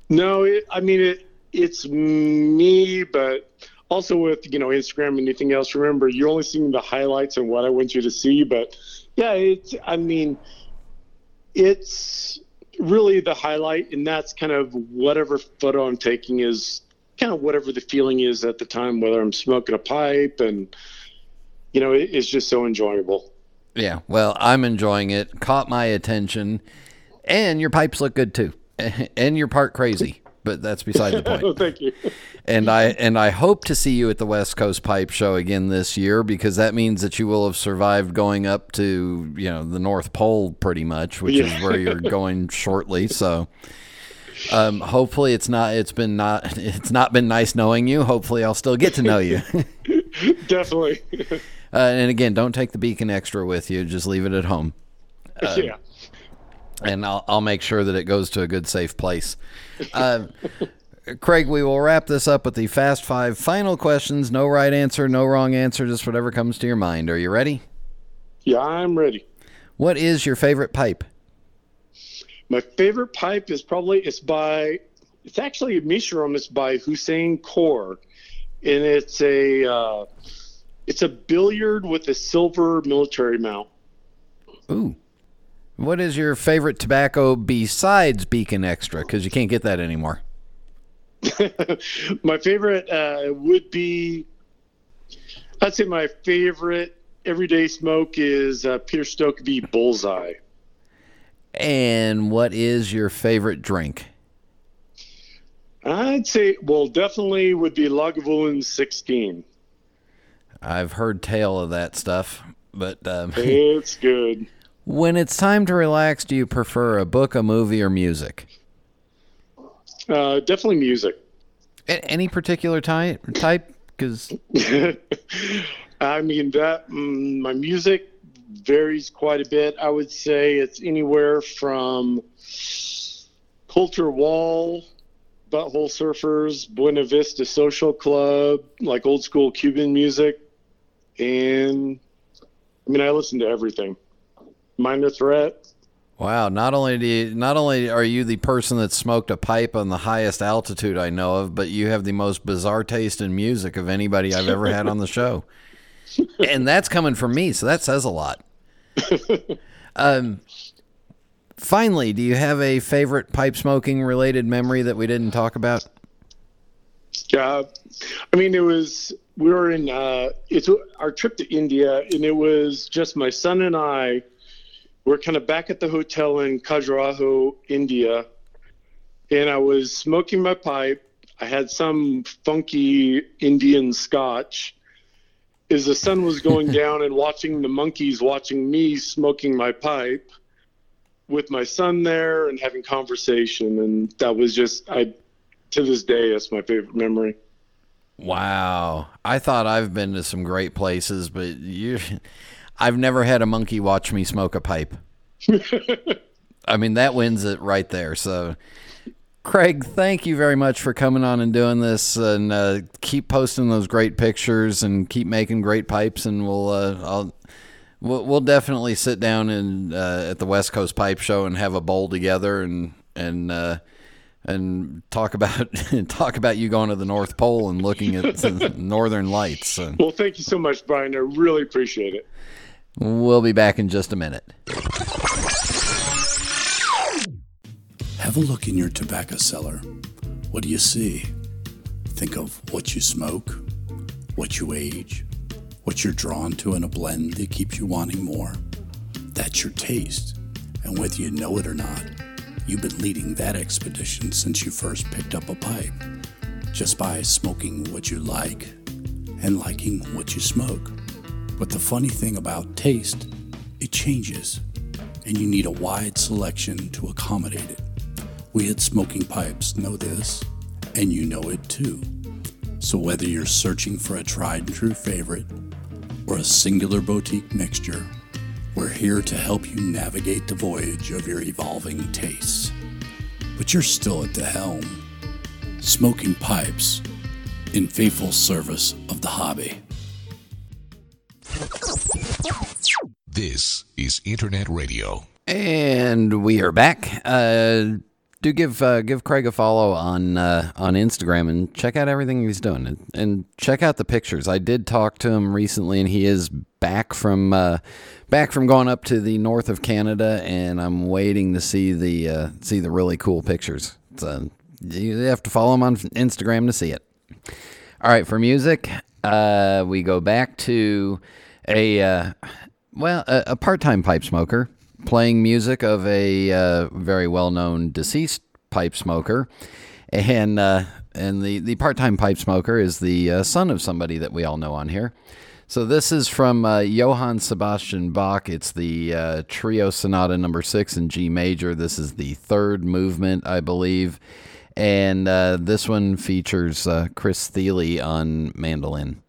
No, it, I mean it. It's me, but also with you know Instagram and anything else. Remember, you're only seeing the highlights and what I want you to see. But yeah, it's. I mean, it's really the highlight, and that's kind of whatever photo I'm taking is kind of whatever the feeling is at the time, whether I'm smoking a pipe and you know, it, it's just so enjoyable. Yeah, well, I'm enjoying it. Caught my attention, and your pipes look good too, and you're part crazy. But that's beside the point. Thank you. and I and I hope to see you at the West Coast Pipe Show again this year because that means that you will have survived going up to you know the North Pole pretty much, which is where you're going shortly. So. Um, hopefully it's not it's been not it's not been nice knowing you. Hopefully I'll still get to know you. Definitely. Uh, and again, don't take the beacon extra with you. Just leave it at home, yeah. And I'll I'll make sure that it goes to a good, safe place. Uh, Kraig, we will wrap this up with the fast five final questions. No right answer, no wrong answer, just whatever comes to your mind. Are you ready? Yeah, I'm ready. What is your favorite pipe? My favorite pipe is probably it's by it's actually a Mishram. It's by Hussein Kaur, and it's a uh, it's a billiard with a silver military mount. Ooh. What is your favorite tobacco besides Beacon Extra? Because you can't get that anymore. my favorite uh, would be I'd say my favorite everyday smoke is uh, Peter Stokkebye Bullseye. And what is your favorite drink? I'd say well definitely would be Lagavulin 16. I've heard tale of that stuff, but um, It's good. When it's time to relax, do you prefer a book, a movie, or music? Uh, definitely music. A- any particular type? Type? Because I mean that mm, my music varies quite a bit. I would say it's anywhere from Colter Wall, Butthole Surfers, Buena Vista Social Club, like old school Cuban music, and I mean I listen to everything. Minor Threat. wow, not only do you, not only are you the person that smoked a pipe on the highest altitude I know of, but you have the most bizarre taste in music of anybody I've ever had on the show, and that's coming from me, so that says a lot. Um, finally, do you have a favorite pipe smoking related memory that we didn't talk about? Yeah, I mean, it was we were in uh, it's our trip to India, and it was just my son and I. We're kind of back at the hotel in Khajuraho, India, and I was smoking my pipe. I had some funky Indian scotch. As the sun was going down and watching the monkeys watching me smoking my pipe with my son there and having conversation, and that was just I to this day, that's my favorite memory. Wow. I thought I've been to some great places, but you I've never had a monkey watch me smoke a pipe. I mean, that wins it right there. So Kraig, thank you very much for coming on and doing this and uh, keep posting those great pictures and keep making great pipes and we'll uh, I'll we'll, we'll definitely sit down and uh, at the West Coast Pipe Show and have a bowl together and and uh, and talk about talk about you going to the North Pole and looking at the Northern Lights. Well, thank you so much, Brian. I really appreciate it. We'll be back in just a minute. Have a look in your tobacco cellar. What do you see? Think of what you smoke, what you age, what you're drawn to in a blend that keeps you wanting more. That's your taste. And whether you know it or not, you've been leading that expedition since you first picked up a pipe, just by smoking what you like and liking what you smoke. But the funny thing about taste, it changes, and you need a wide selection to accommodate it. We at Smoking Pipes know this, and you know it too. So whether you're searching for a tried and true favorite or a singular boutique mixture, we're here to help you navigate the voyage of your evolving tastes. But you're still at the helm. Smoking Pipes, in faithful service of the hobby. This is Internet Radio. And we are back. Uh, do give uh, give Kraig a follow on uh, on Instagram and check out everything he's doing and, and check out the pictures. I did talk to him recently, and he is back from uh, back from going up to the north of Canada, and I'm waiting to see the uh, see the really cool pictures. So you have to follow him on Instagram to see it. All right, for music, uh, we go back to a uh, well, a, a part-time pipe smoker playing music of a uh, very well-known deceased pipe smoker, and uh, and the the part time pipe smoker is the uh, son of somebody that we all know on here. So this is from uh, Johann Sebastian Bach. It's the uh, Trio Sonata Number Six in G major. This is the third movement, I believe, and uh, this one features Chris Thile on mandolin.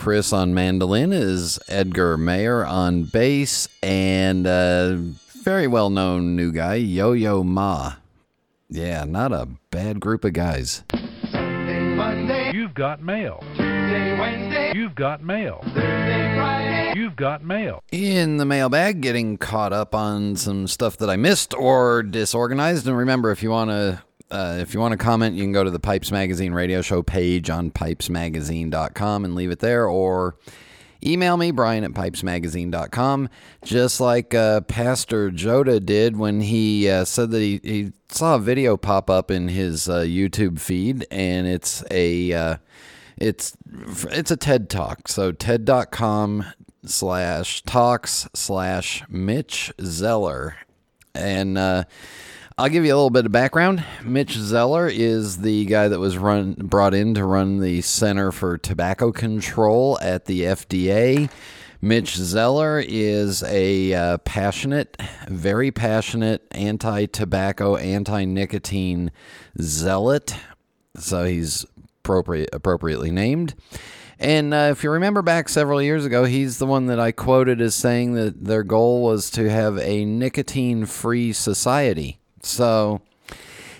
Chris on mandolin is Edgar Meyer on bass and a very well known new guy, Yo Yo Ma. Yeah, not a bad group of guys. Sunday, Monday, You've got mail. Tuesday, Wednesday, You've got mail. Thursday, Friday. You've got mail. In the mailbag, getting caught up on some stuff that I missed or disorganized. And remember, if you want to uh, if you want to comment, you can go to the Pipes Magazine radio show page on pipesmagazine.com and leave it there, or email me, Brian at pipesmagazine.com, just like uh, Pastor Joda did when he uh, said that he, he saw a video pop up in his uh, YouTube feed, and it's a uh, it's it's a TED talk. So TED.com slash talks slash Mitch Zeller, and uh, I'll give you a little bit of background. Mitch Zeller is the guy that was run brought in to run the Center for Tobacco Control at the FDA. Mitch Zeller is a uh, passionate, very passionate anti tobacco, anti nicotine zealot. So he's appropriate, appropriately named. And uh, if you remember back several years ago, he's the one that I quoted as saying that their goal was to have a nicotine free society. So,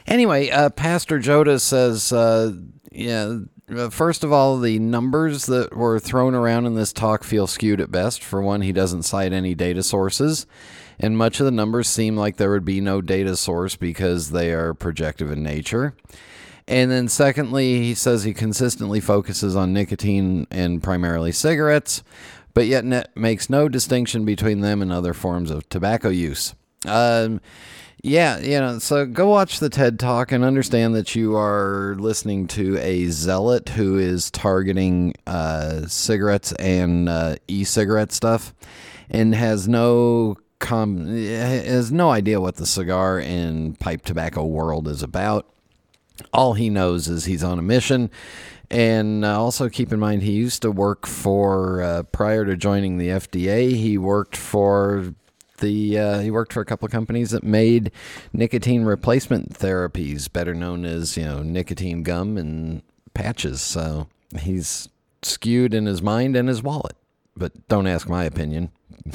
anyway, uh, Pastor Joda says, uh, yeah, uh, first of all, the numbers that were thrown around in this talk feel skewed at best. For one, he doesn't cite any data sources, and much of the numbers seem like there would be no data source because they are projective in nature. And then, secondly, he says he consistently focuses on nicotine and primarily cigarettes. but yet makes no distinction between them and other forms of tobacco use. Um, yeah, you know, so go watch the TED Talk and understand that you are listening to a zealot who is targeting uh, cigarettes and uh, e-cigarette stuff, and has no com has no idea what the cigar and pipe tobacco world is about. All he knows is he's on a mission. And uh, also keep in mind, he used to work for, uh, prior to joining the FDA, he worked for the uh, he worked for a couple of companies that made nicotine replacement therapies, better known as you know nicotine gum and patches. So he's skewed in his mind and his wallet. But don't ask my opinion.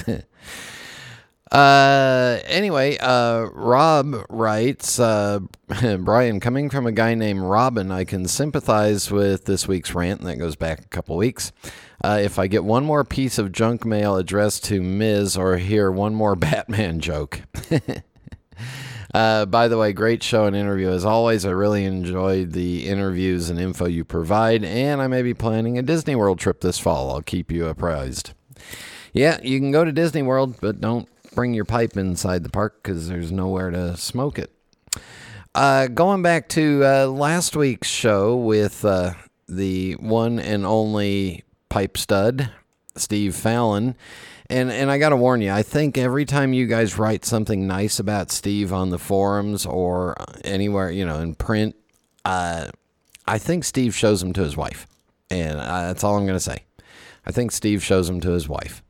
Uh, anyway, uh, Rob writes, uh, Brian, coming from a guy named Robin, I can sympathize with this week's rant, and that goes back a couple weeks. Uh, if I get one more piece of junk mail addressed to Ms. or hear one more Batman joke. Uh, by the way, great show and interview as always. I really enjoyed the interviews and info you provide, and I may be planning a Disney World trip this fall. I'll keep you apprised. Yeah, you can go to Disney World, but don't bring your pipe inside the park because there's nowhere to smoke it. Uh, going back to uh, last week's show with uh, the one and only pipe stud, Steve Fallon. And, and I got to warn you, I think every time you guys write something nice about Steve on the forums or anywhere, you know, in print, uh, I think Steve shows them to his wife. And uh, that's all I'm going to say. I think Steve shows them to his wife.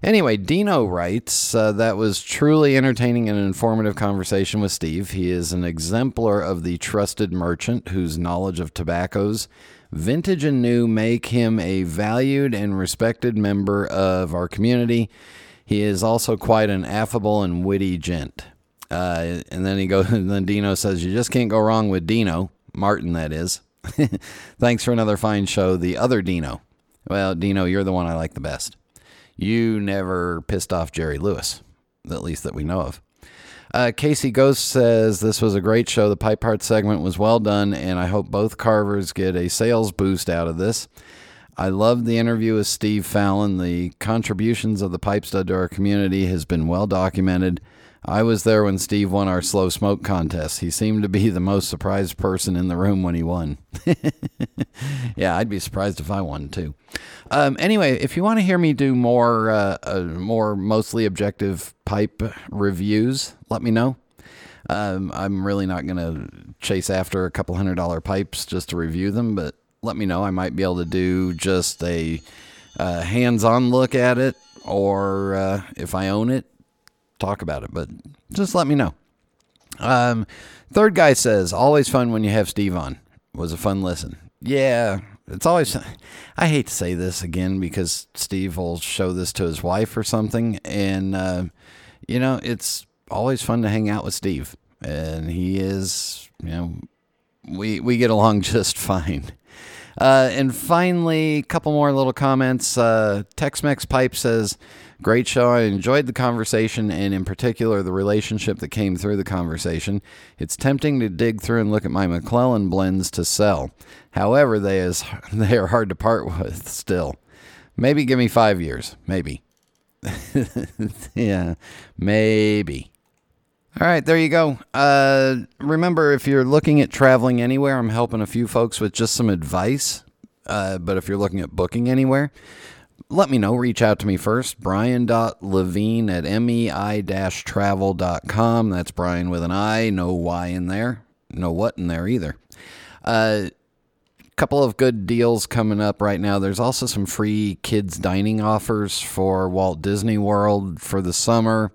Anyway, Dino writes uh, that was truly entertaining and informative conversation with Steve. He is an exemplar of the trusted merchant whose knowledge of tobaccos, vintage and new, make him a valued and respected member of our community. He is also quite an affable and witty gent. Uh, and then he goes, and then Dino says, "You just can't go wrong with Dino, Martin, that is." Thanks for another fine show, the other Dino. Well, Dino, you're the one I like the best. You never pissed off Jerry Lewis, at least that we know of. Uh, Casey Ghost says this was a great show. The pipe part segment was well done, and I hope both carvers get a sales boost out of this. I loved the interview with Steve Fallon. The contributions of the pipe stud to our community has been well documented. I was there when Steve won our slow smoke contest. He seemed to be the most surprised person in the room when he won. yeah, I'd be surprised if I won too. Um, anyway, if you want to hear me do more, uh, uh, more mostly objective pipe reviews, let me know. Um, I'm really not going to chase after a couple hundred dollar pipes just to review them, but let me know. I might be able to do just a uh, hands on look at it, or uh, if I own it, talk about it. But just let me know. Um, third guy says, always fun when you have Steve on. Was a fun listen. Yeah, it's always. I hate to say this again because Steve will show this to his wife or something, and uh, you know it's always fun to hang out with Steve, and he is. You know, we we get along just fine. Uh, and finally, a couple more little comments. Uh, Tex-Mex Pipe says, "Great show. I enjoyed the conversation, and in particular, the relationship that came through the conversation. It's tempting to dig through and look at my McClelland blends to sell. However, they is they are hard to part with still. Maybe give me five years. Maybe. yeah, maybe." All right, there you go. Uh, remember, if you're looking at traveling anywhere, I'm helping a few folks with just some advice. Uh, but if you're looking at booking anywhere, let me know. Reach out to me first. Brian.levine at mei-travel.com. That's Brian with an I. No Y in there. No what in there either. Uh, couple of good deals coming up right now. There's also some free kids dining offers for Walt Disney World for the summer.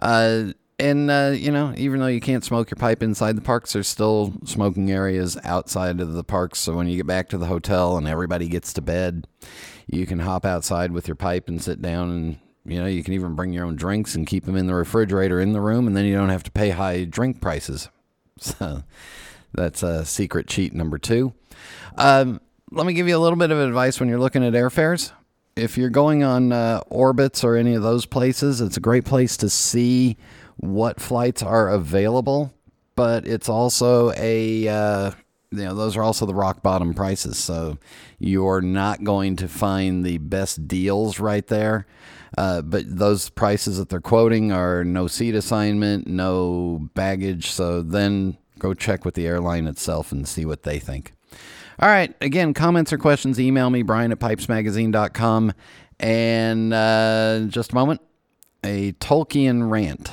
Uh, and uh, you know, even though you can't smoke your pipe inside the parks, there's still smoking areas outside of the parks. So when you get back to the hotel and everybody gets to bed, you can hop outside with your pipe and sit down and you know, you can even bring your own drinks and keep them in the refrigerator in the room, and then you don't have to pay high drink prices. So that's a secret cheat number two. Um, let me give you a little bit of advice when you're looking at airfares. If you're going on uh, Orbitz or any of those places, it's a great place to see what flights are available, but it's also a uh, you know, those are also the rock bottom prices. So you're not going to find the best deals right there. Uh, but those prices that they're quoting are no seat assignment, no baggage. So then go check with the airline itself and see what they think. All right. Again, comments or questions, email me, Brian at pipesmagazine.com. And uh, just a moment, a Tolkien rant.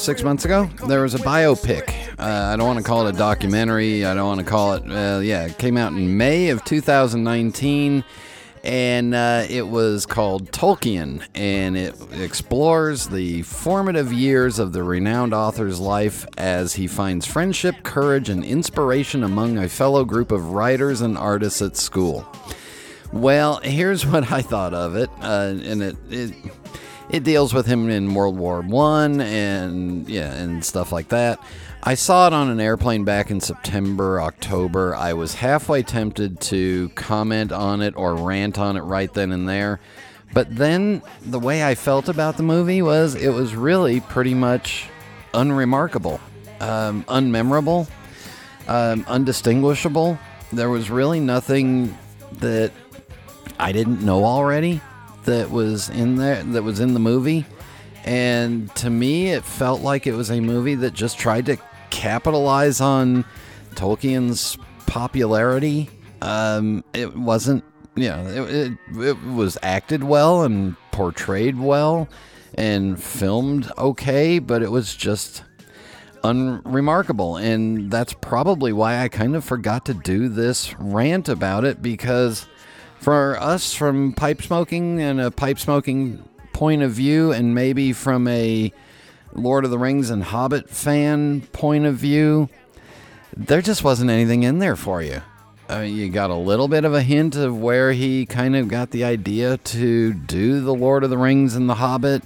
Six months ago? There was a biopic. Uh, I don't want to call it a documentary. I don't want to call it, uh, yeah, it came out in May of 2019. And uh, it was called Tolkien, and it explores the formative years of the renowned author's life as he finds friendship, courage, and inspiration among a fellow group of writers and artists at school. Well, here's what I thought of it, uh, and it, it it deals with him in World War One and yeah, and stuff like that. I saw it on an airplane back in September, October. I was halfway tempted to comment on it or rant on it right then and there. But then the way I felt about the movie was it was really pretty much unremarkable, um, unmemorable, um, undistinguishable. There was really nothing that I didn't know already that was in there that was in the movie. And to me, it felt like it was a movie that just tried to capitalize on Tolkien's popularity. Um, it wasn't, you know, it, it, it was acted well and portrayed well and filmed okay, but it was just unremarkable. And that's probably why I kind of forgot to do this rant about it because for us from pipe smoking and a pipe smoking point of view, and maybe from a Lord of the Rings and Hobbit fan point of view, there just wasn't anything in there for you. Uh, you got a little bit of a hint of where he kind of got the idea to do the Lord of the Rings and the Hobbit.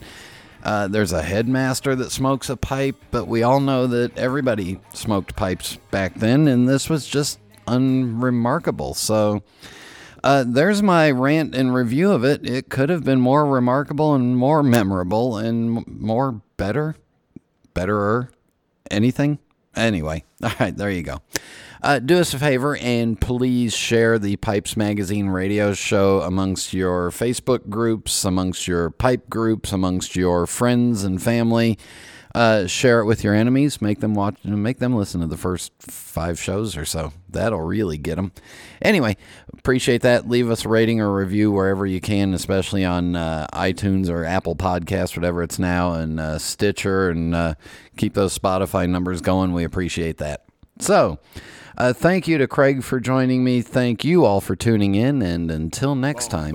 Uh, there's a headmaster that smokes a pipe, but we all know that everybody smoked pipes back then, and this was just unremarkable. So, uh, there's my rant and review of it. It could have been more remarkable and more memorable and more better, betterer, anything. Anyway, all right, there you go. Uh, do us a favor and please share the Pipes Magazine radio show amongst your Facebook groups, amongst your pipe groups, amongst your friends and family. Uh, share it with your enemies. Make them watch. Make them listen to the first five shows or so. That'll really get them. Anyway, appreciate that. Leave us a rating or review wherever you can, especially on uh, iTunes or Apple Podcasts, whatever it's now, and uh, Stitcher, and uh, keep those Spotify numbers going. We appreciate that. So, uh, thank you to Kraig for joining me. Thank you all for tuning in, and until next time.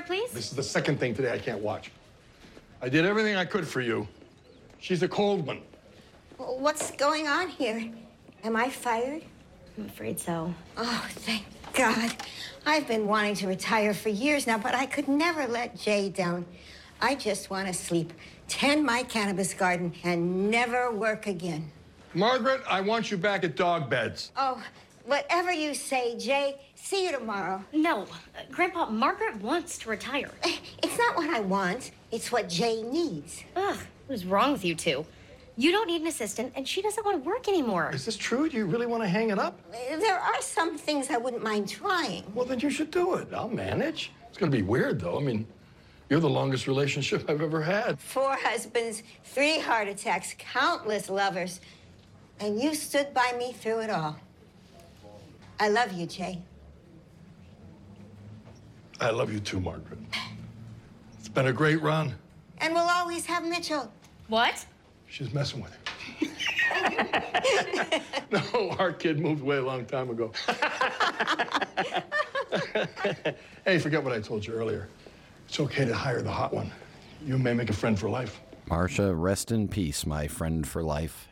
here, please? This is the second thing today I can't watch. I did everything I could for you. She's a cold one. Well, What's going on here? Am I fired? I'm afraid so. Oh, thank God. I've been wanting to retire for years now, but I could never let Jay down. I just want to sleep, tend my cannabis garden, and never work again. Margaret, I want you back at dog beds. Oh, whatever you say, Jay. See you tomorrow. No, uh, Grandpa, Margaret wants to retire. It's not what I want, it's what Jay needs. Ugh, what is wrong with you two? You don't need an assistant, and she doesn't want to work anymore. Is this true? Do you really want to hang it up? There are some things I wouldn't mind trying. Well, then you should do it. I'll manage. It's going to be weird, though. I mean, you're the longest relationship I've ever had. Four husbands, three heart attacks, countless lovers. And you stood by me through it all. I love you, Jay. I love you too, Margaret. It's been a great run. And we'll always have Mitchell. What? She's messing with him. no, our kid moved away a long time ago. hey, forget what I told you earlier. It's okay to hire the hot one. You may make a friend for life. Marcia, rest in peace, my friend for life.